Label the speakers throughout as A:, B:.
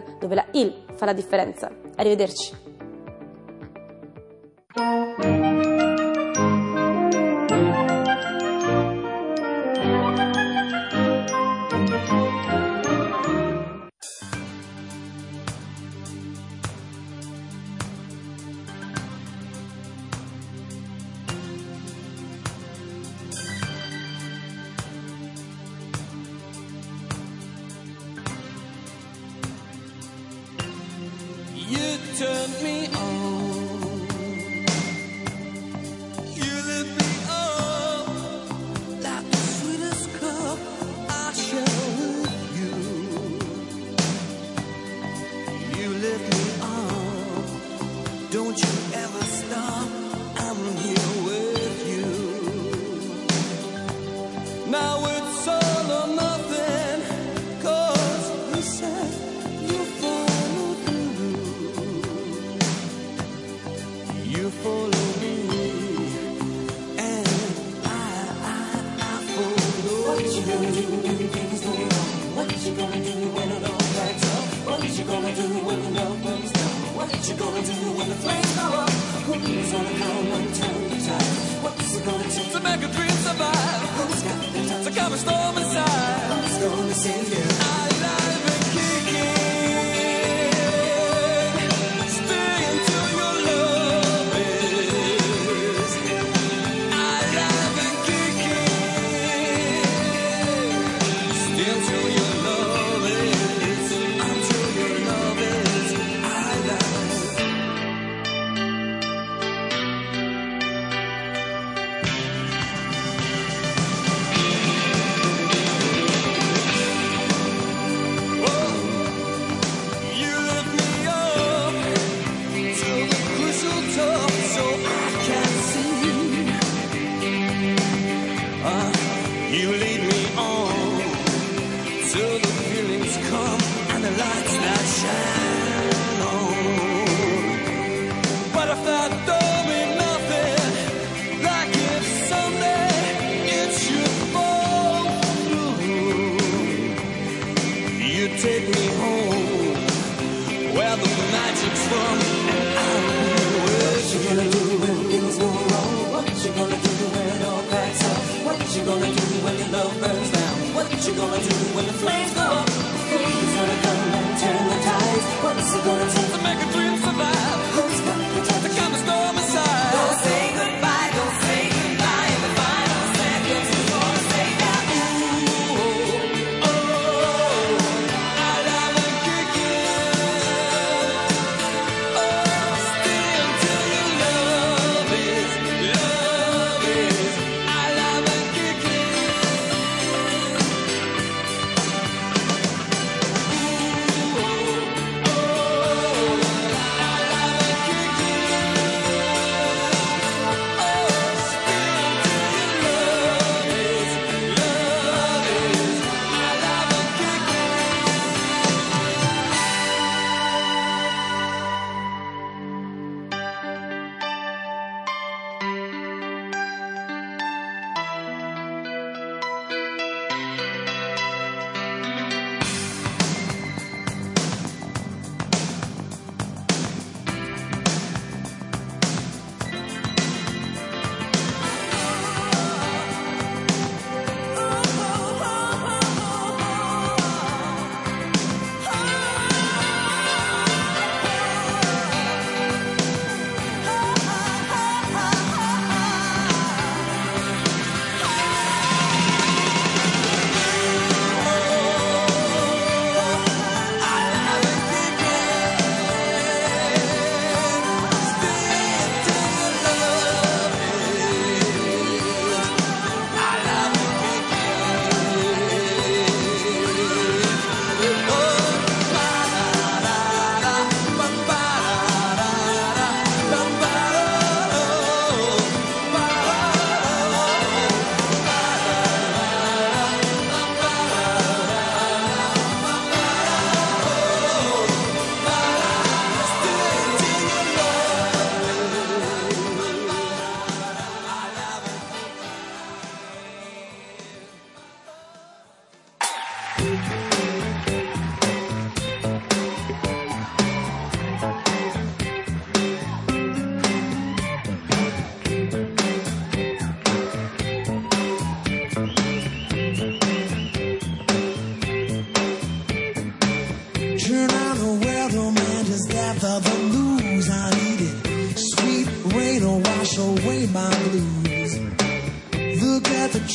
A: Dove la IL fa la differenza. Arrivederci.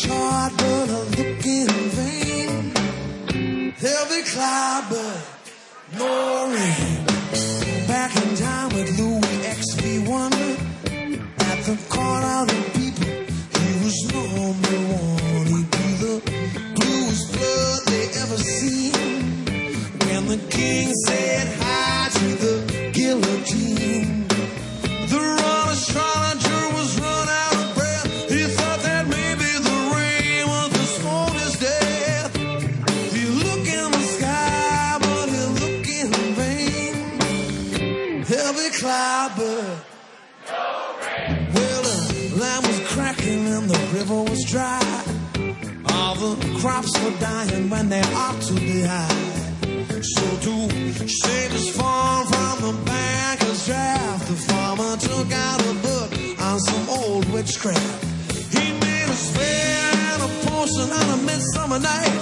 B: tried, but I
A: look in vain. Every cloud dying when they ought to be high. So to save his farm from the banker's draft, the farmer took out a book on some old witchcraft. He made a spell and a potion on a midsummer night.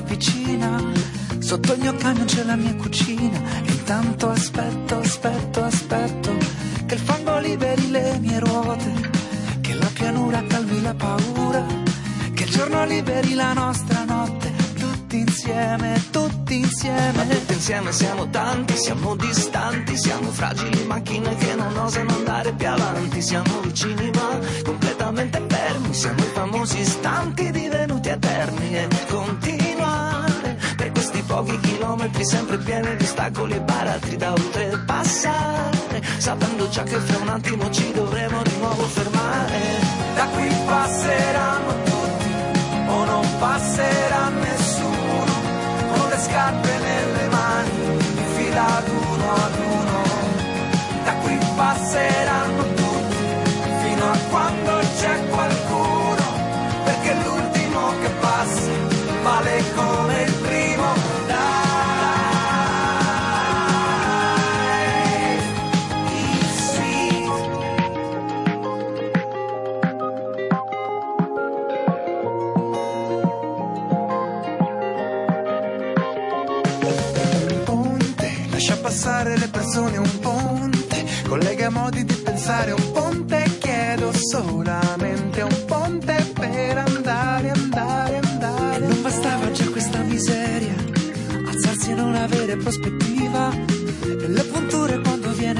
C: avvicina. Sotto il mio camion c'è la mia cucina Lord,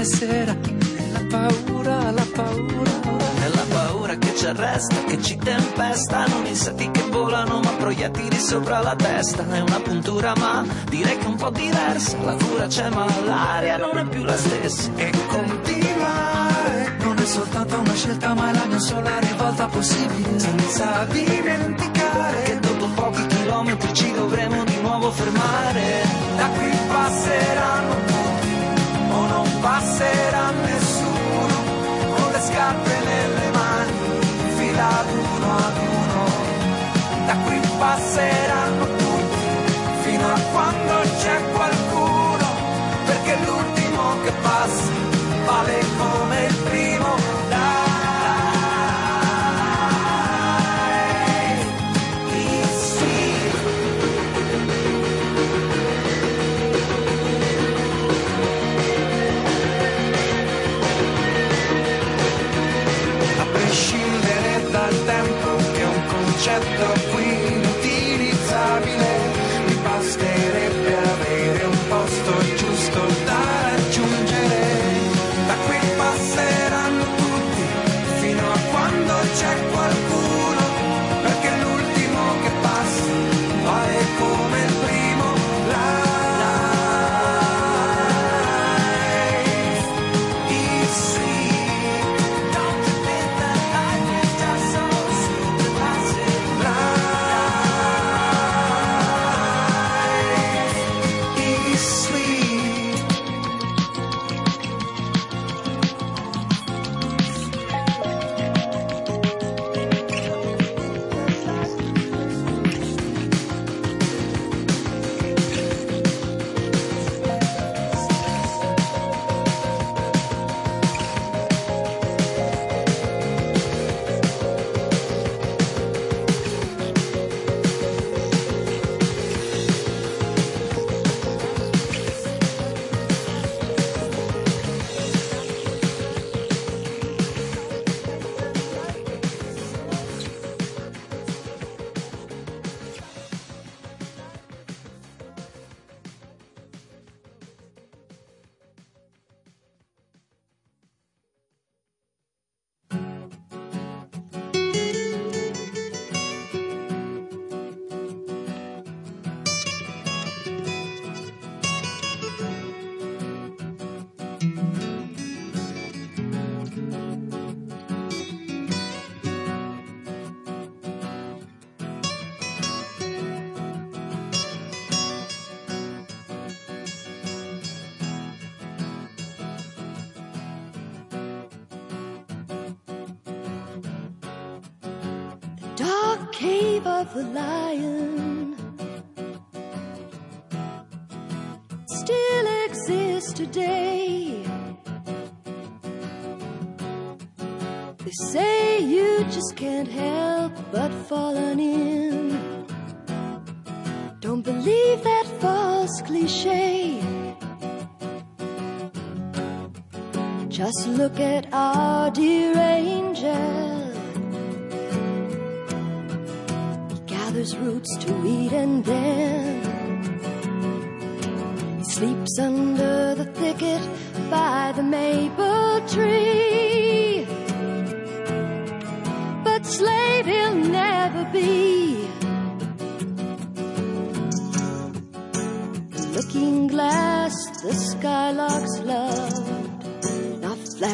C: viene sera, e la paura, la paura.
D: È la paura che ci arresta, che ci tempesta. Non insetti che volano ma proiettili sopra la testa. È una puntura ma direi che è un po' diversa. La cura c'è ma l'aria non è più la stessa.
E: E continuare
C: Non è soltanto una scelta ma è la mia sola rivolta possibile.
E: senza dimenticare
D: Che dopo pochi chilometri ci dovremo di nuovo fermare. Da qui passeranno passerà nessuno Con le scarpe nelle mani, in fila ad uno ad uno. Da qui passeranno tutti fino a quando c'è qualcuno Perché l'ultimo che passa vale come il primo
F: of the lion still exists today. They say you just can't help but falling in. Don't believe that false cliche. Just look at our dear angel.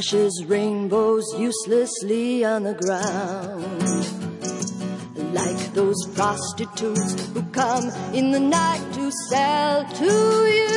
F: Ashes, rainbows uselessly on the ground. Like those prostitutes who come in the night to sell to you.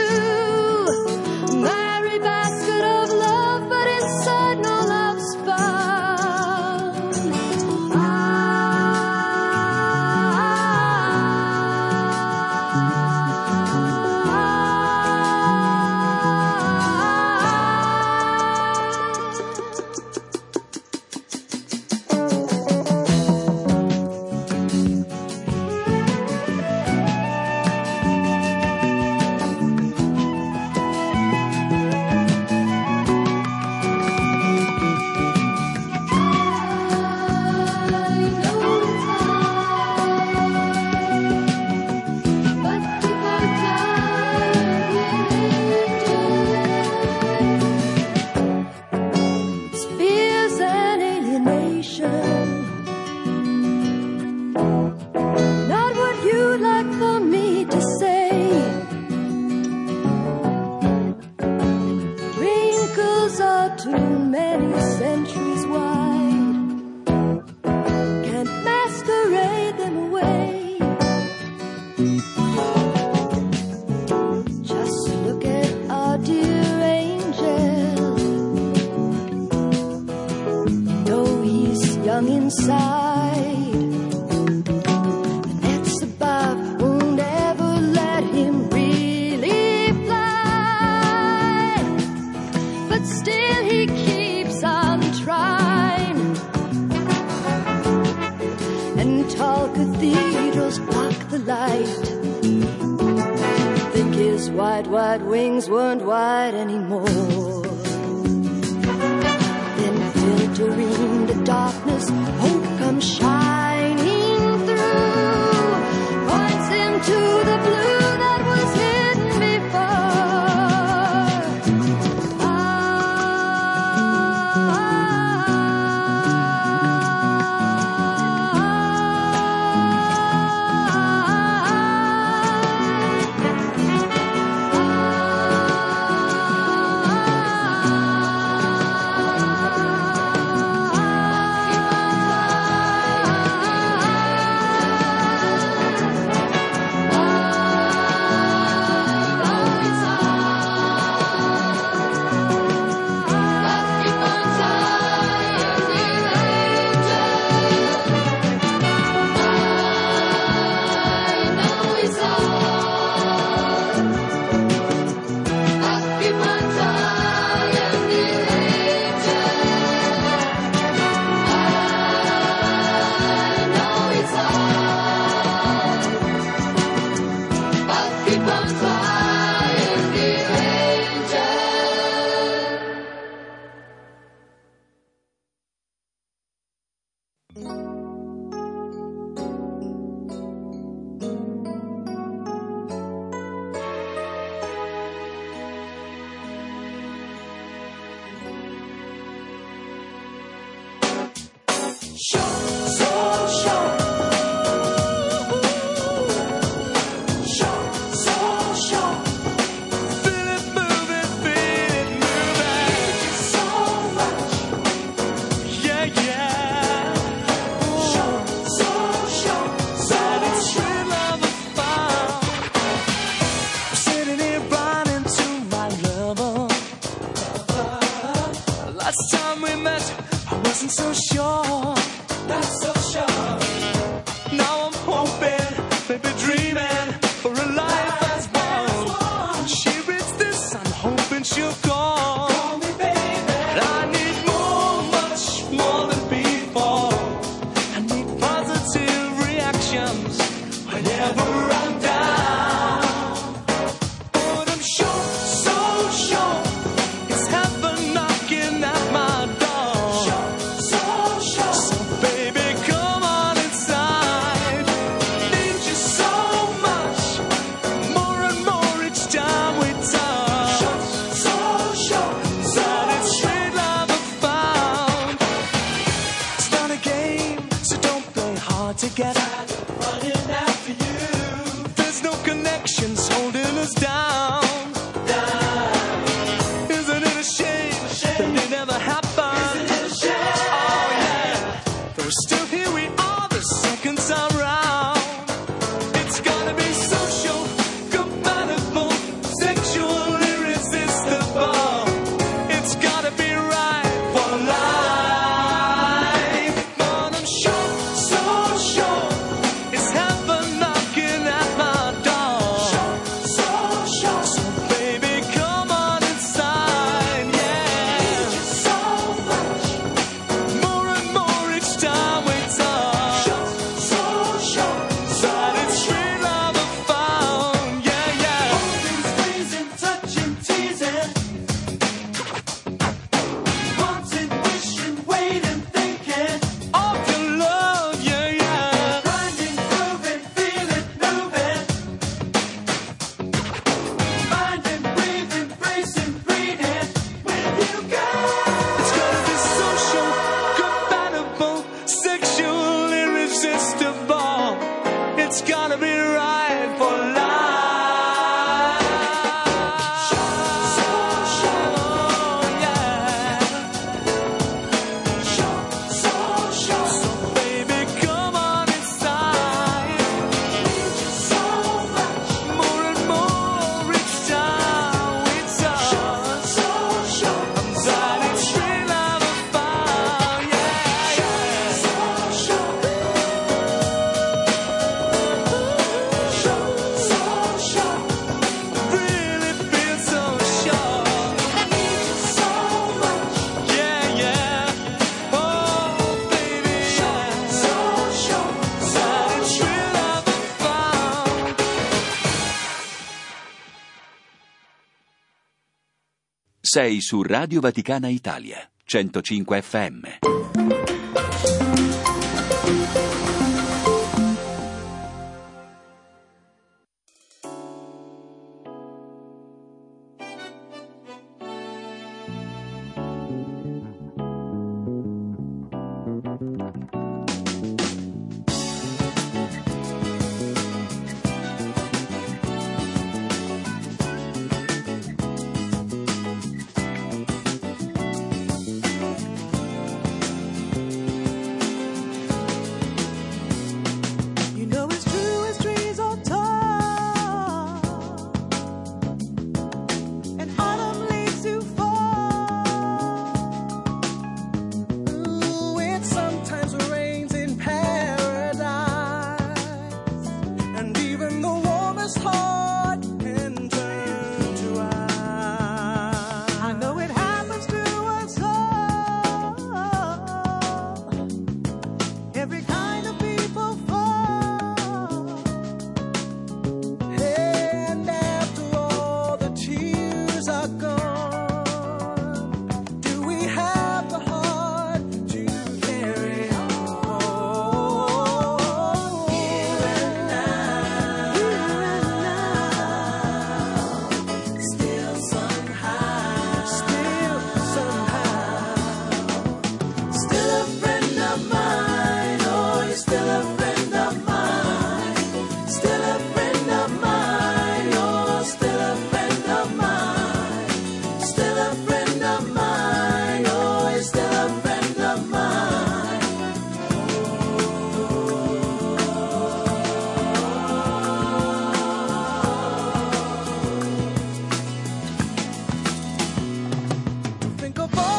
G: Sei su Radio Vaticana Italia, 105 FM.
H: unshakable.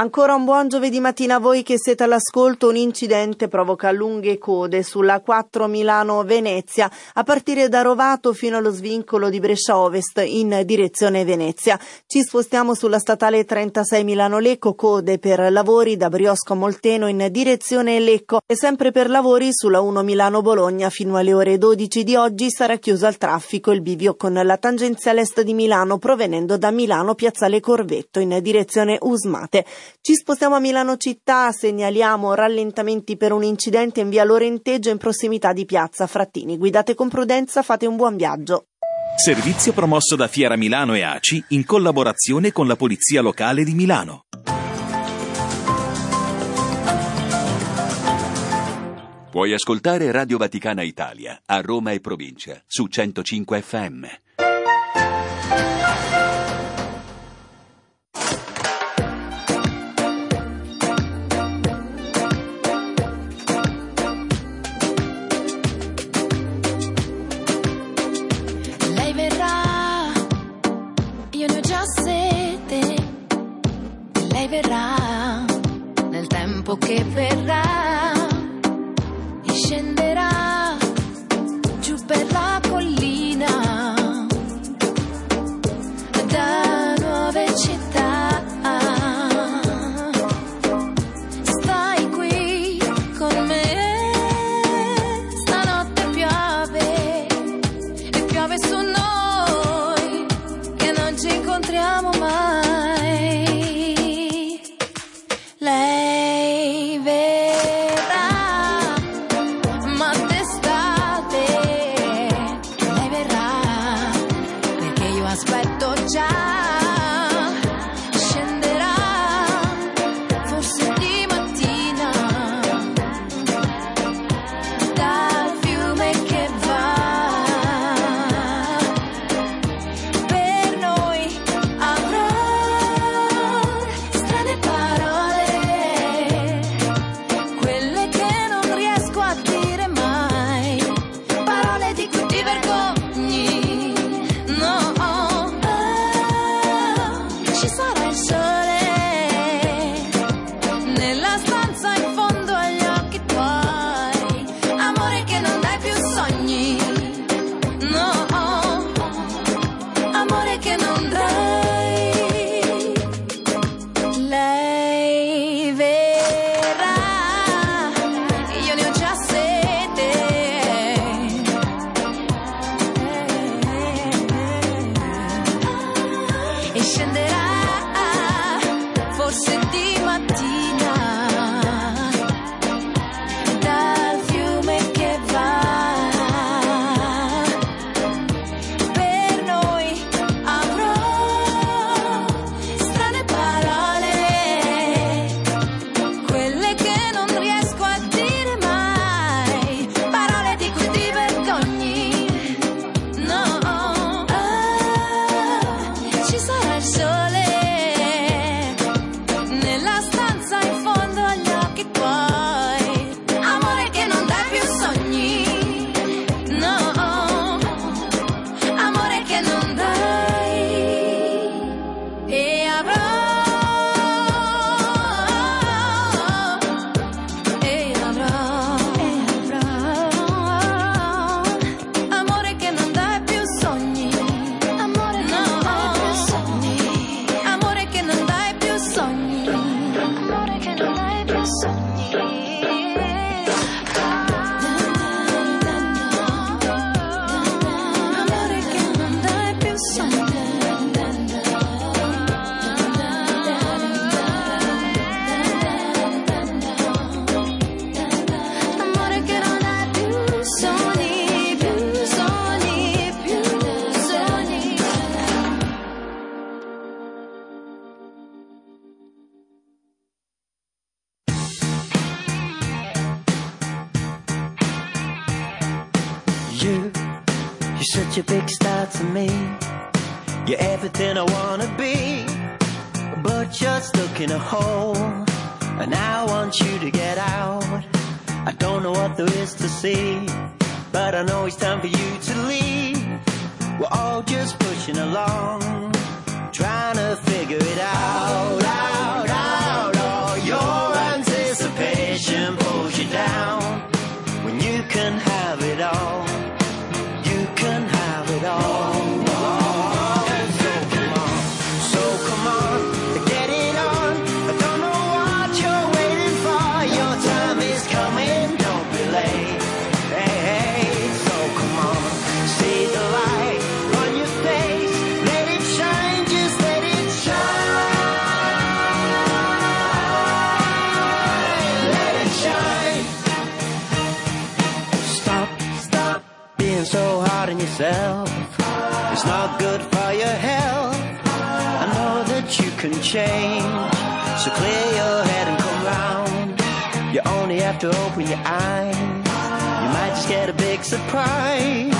I: Ancora un buon giovedì mattina a voi che siete all'ascolto. Un incidente provoca lunghe code sulla 4 Milano-Venezia a partire da Rovato fino allo svincolo di Brescia Ovest in direzione Venezia. Ci spostiamo sulla statale 36 Milano-Lecco, code per lavori da Briosco Molteno in direzione Lecco e sempre per lavori sulla 1 Milano-Bologna fino alle ore 12 di oggi sarà chiuso al traffico il bivio con la tangenziale est di Milano provenendo da Milano Piazzale Corvetto in direzione Usmate. Ci spostiamo a Milano città, segnaliamo rallentamenti per un incidente in via Lorenteggio in prossimità di piazza Frattini. Guidate con prudenza, fate un buon viaggio.
J: Servizio promosso da Fiera Milano e ACI in collaborazione con la Polizia Locale di Milano.
G: Puoi ascoltare Radio Vaticana Italia a Roma e provincia su 105 FM.
K: Verrà nel tempo che verrà e scenderà
L: change. So clear your head and come round. You only have to open your eyes. You might just get a big surprise.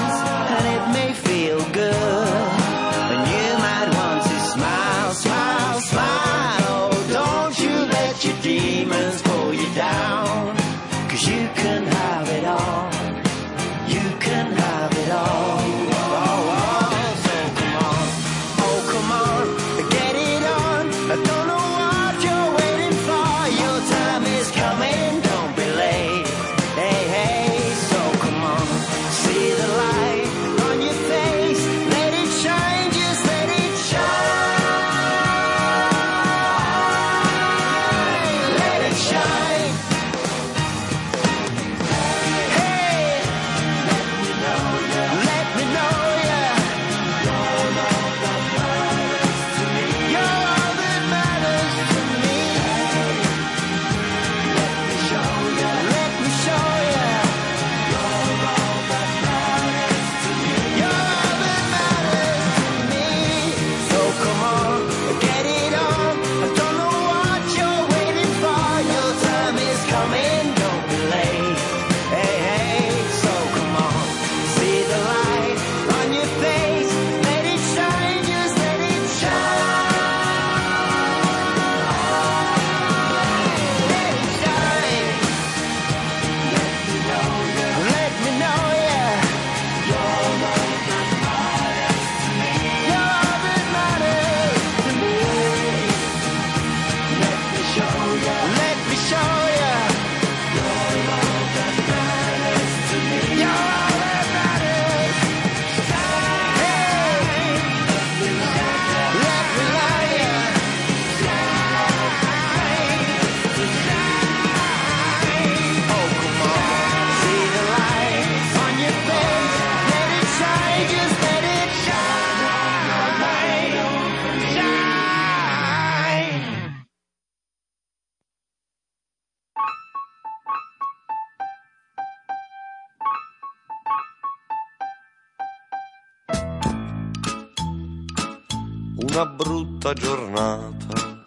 M: tutta giornata,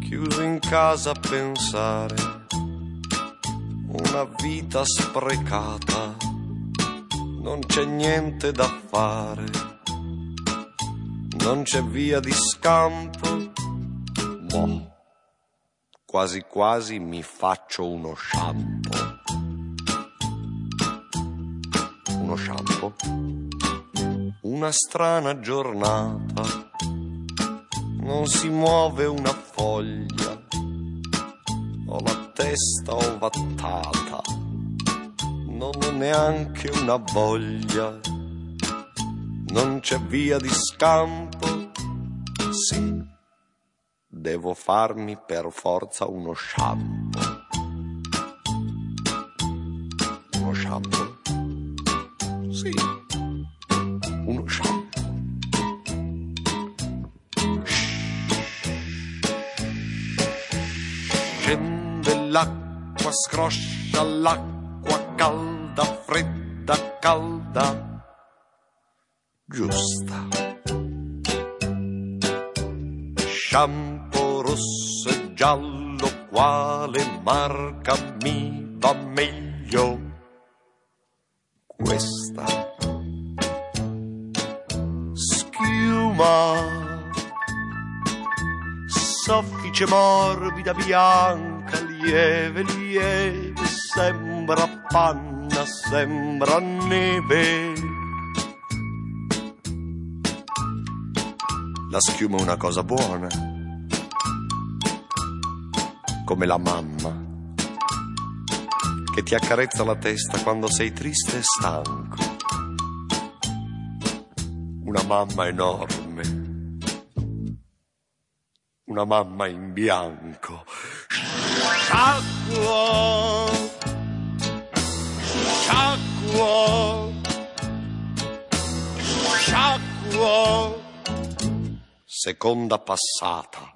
M: chiuso in casa a pensare, una vita sprecata, non c'è niente da fare, non c'è via di scampo, boh, quasi quasi mi faccio uno shampoo. Uno shampoo? Una strana giornata non si muove una foglia. Ho la testa ovattata, non ho neanche una voglia. Non c'è via di scampo, sì, devo farmi per forza uno sciampo. Uno sciampo? Sì. l'acqua scroscia, l'acqua calda, fredda, calda, giusta. Shampoo rosso e giallo, quale marca mi va meglio? Questa. Schiuma, soffice, morbida, bianca bianca, lieve, lieve, sembra panna, sembra neve. La schiuma è una cosa buona, come la mamma che ti accarezza la testa quando sei triste e stanco. Una mamma enorme, una mamma in bianco. Sciacquo, sciacquo, sciacquo. Seconda passata.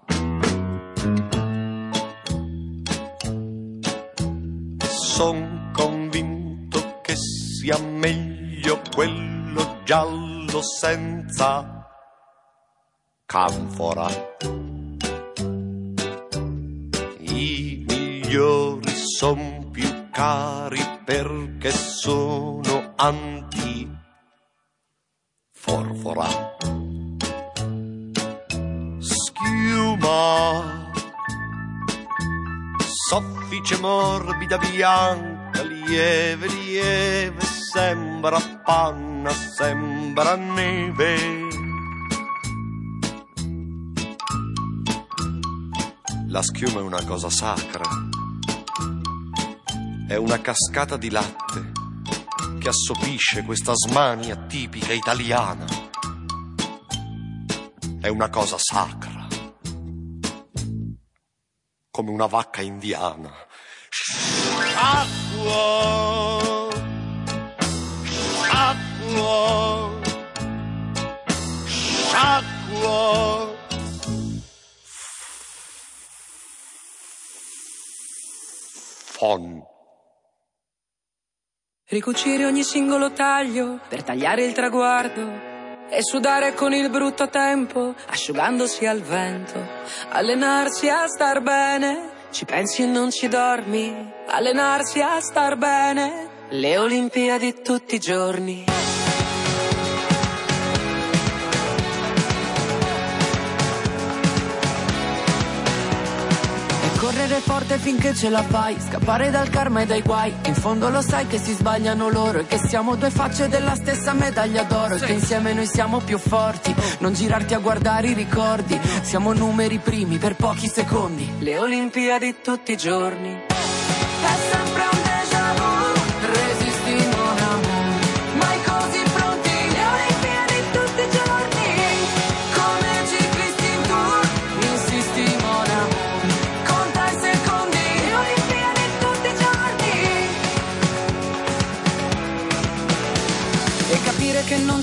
M: Son convinto che sia meglio quello giallo senza canfora. I migliori son più cari perché sono anti forfora. Schiuma soffice morbida bianca, lieve, lieve, sembra panna, sembra neve. La schiuma è una cosa sacra, è una cascata di latte che assopisce questa smania tipica italiana. È una cosa sacra come una vacca indiana. Acqua, acqua, acqua. Fon.
N: Ricucire ogni singolo taglio per tagliare il traguardo e sudare con il brutto tempo, asciugandosi al vento, allenarsi a star bene, ci pensi e non ci dormi, allenarsi a star bene, le Olimpiadi tutti i giorni. Correre forte finché ce la fai, scappare dal karma e dai guai. In fondo lo sai che si sbagliano loro e che siamo due facce della stessa medaglia d'oro. E che insieme noi siamo più forti. Non girarti a guardare i ricordi. Siamo numeri primi per pochi secondi. Le Olimpiadi tutti i giorni. È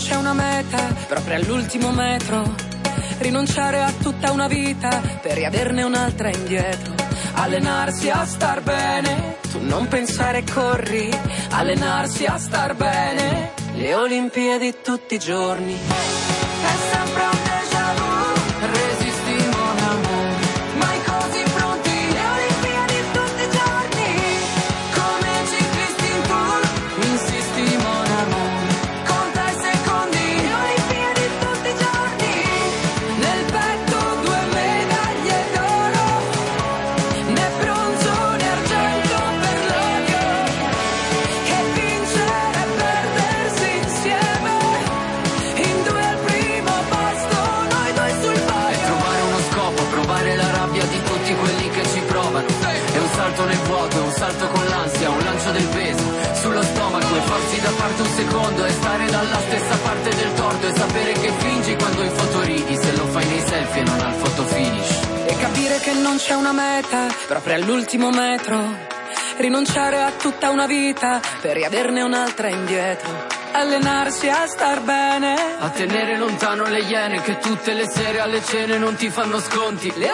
N: c'è una meta proprio all'ultimo metro. Rinunciare a tutta una vita per riaverne un'altra indietro. Allenarsi a star bene, tu non pensare corri. Allenarsi a star bene, le Olimpiadi tutti i giorni. È sempre un Che non c'è una meta proprio all'ultimo metro. Rinunciare a tutta una vita per riaverne un'altra indietro. Allenarsi a star bene. A tenere lontano le iene che tutte le sere alle cene non ti fanno sconti. Le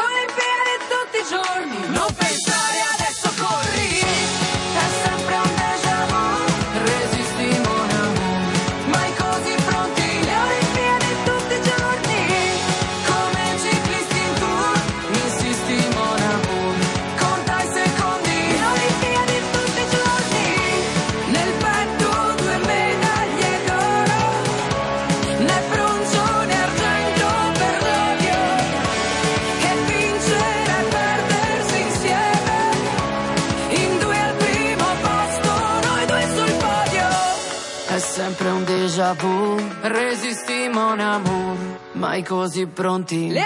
N: Resisti, mon amour, mai così pronti. Le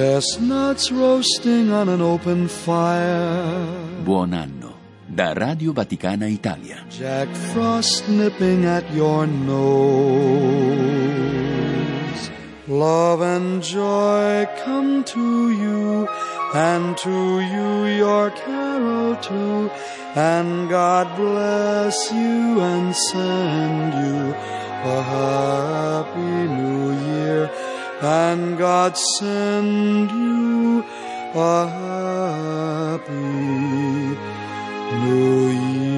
O: Chestnuts roasting on an open fire.
G: Buon anno da Radio Vaticana Italia.
O: Jack Frost nipping at your nose. Love and joy come to you, and to you your carol too. And God bless you and send you a happy new year. And God send you a happy new year.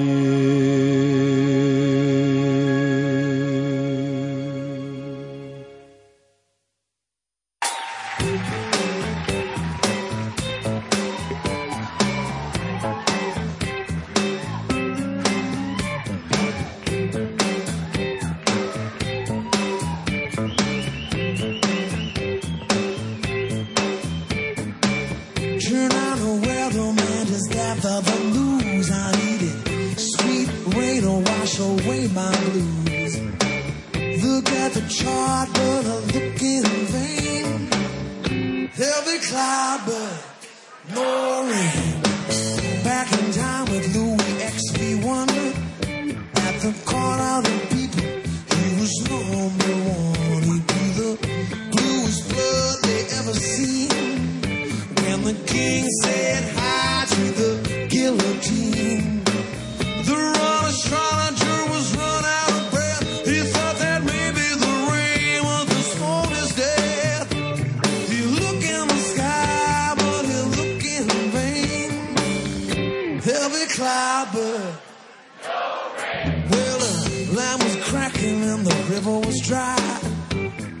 A: Was dry.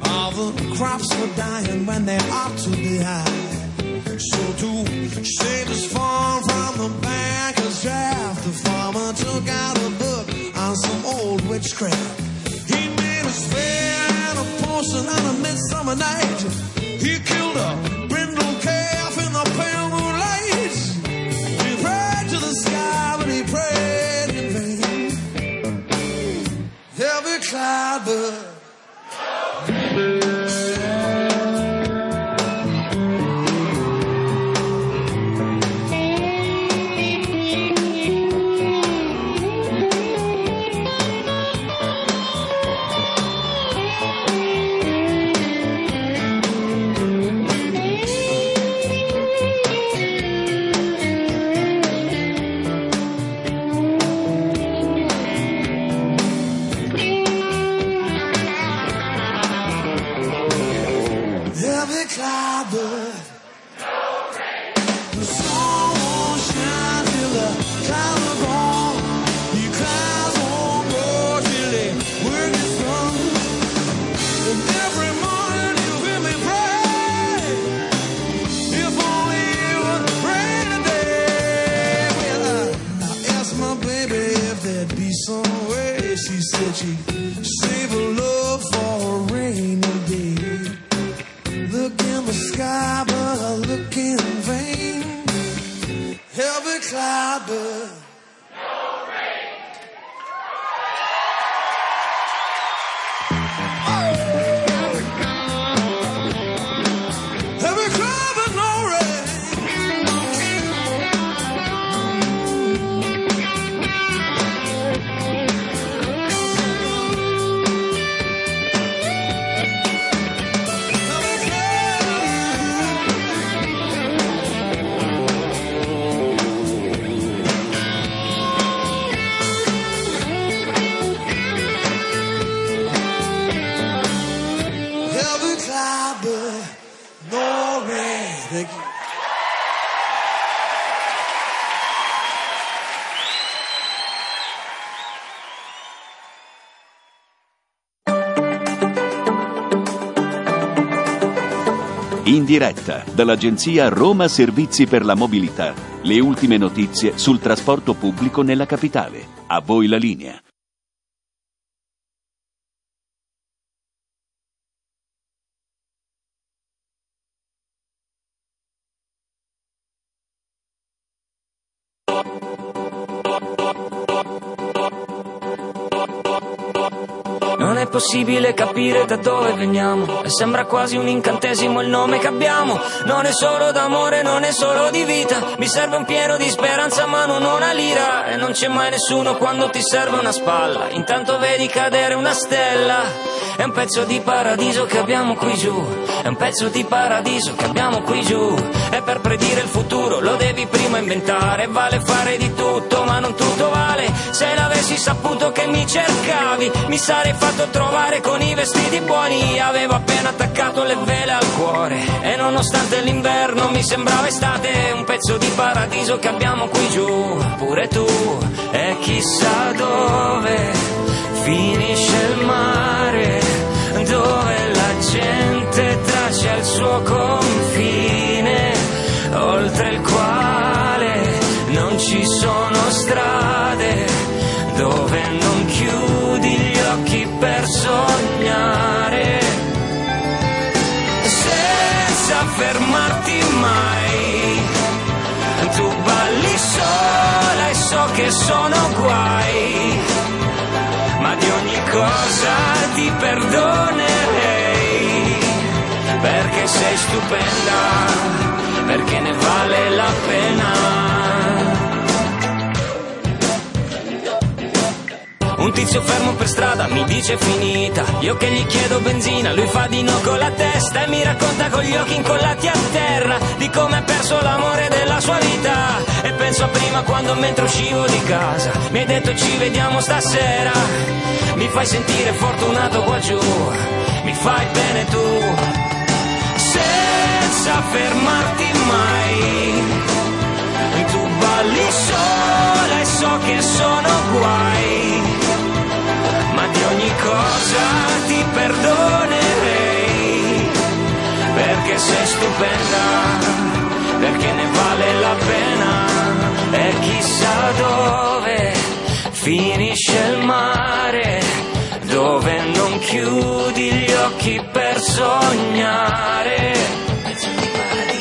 A: All the crops were dying when they ought to be high. So to save his farm from the banker's draft, the farmer took out a book on some old witchcraft. He made a spell and a potion on a midsummer night. He killed
G: diretta dall'agenzia Roma Servizi per la Mobilità. Le ultime notizie sul trasporto pubblico nella capitale. A voi la linea.
P: Possibile capire da dove veniamo. E sembra quasi un incantesimo il nome che abbiamo. Non è solo d'amore, non è solo di vita. Mi serve un pieno di speranza, ma non una lira. E non c'è mai nessuno quando ti serve una spalla. Intanto vedi cadere una stella. È un pezzo di paradiso che abbiamo qui giù. È un pezzo di paradiso che abbiamo qui giù. E per predire il futuro lo devi prima inventare. Vale fare di tutto, ma non tutto vale. Se l'avessi saputo che mi cercavi, mi sarei fatto trovare con i vestiti buoni. Avevo appena attaccato le vele al cuore. E nonostante l'inverno mi sembrava estate, un pezzo di paradiso che abbiamo qui giù. Pure tu, e chissà dove finisce il mare, dove la gente traccia il suo confine, oltre il quale non ci sono strade, dove non chiudi sono guai ma di ogni cosa ti perdonerei, perché sei stupenda, perché ne vale la pena. Un tizio fermo per strada mi dice finita. Io che gli chiedo benzina, lui fa di no con la testa e mi racconta con gli occhi incollati a terra di come ha perso l'amore della sua vita. E penso a prima quando mentre uscivo di casa mi hai detto ci vediamo stasera. Mi fai sentire fortunato qua giù, mi fai bene tu. Senza fermarti mai. Tu balli sola e so che sono guai ma di ogni cosa ti perdonerei, perché sei stupenda, perché ne vale la pena, e chissà dove finisce il mare, dove non chiudi gli occhi per sognare.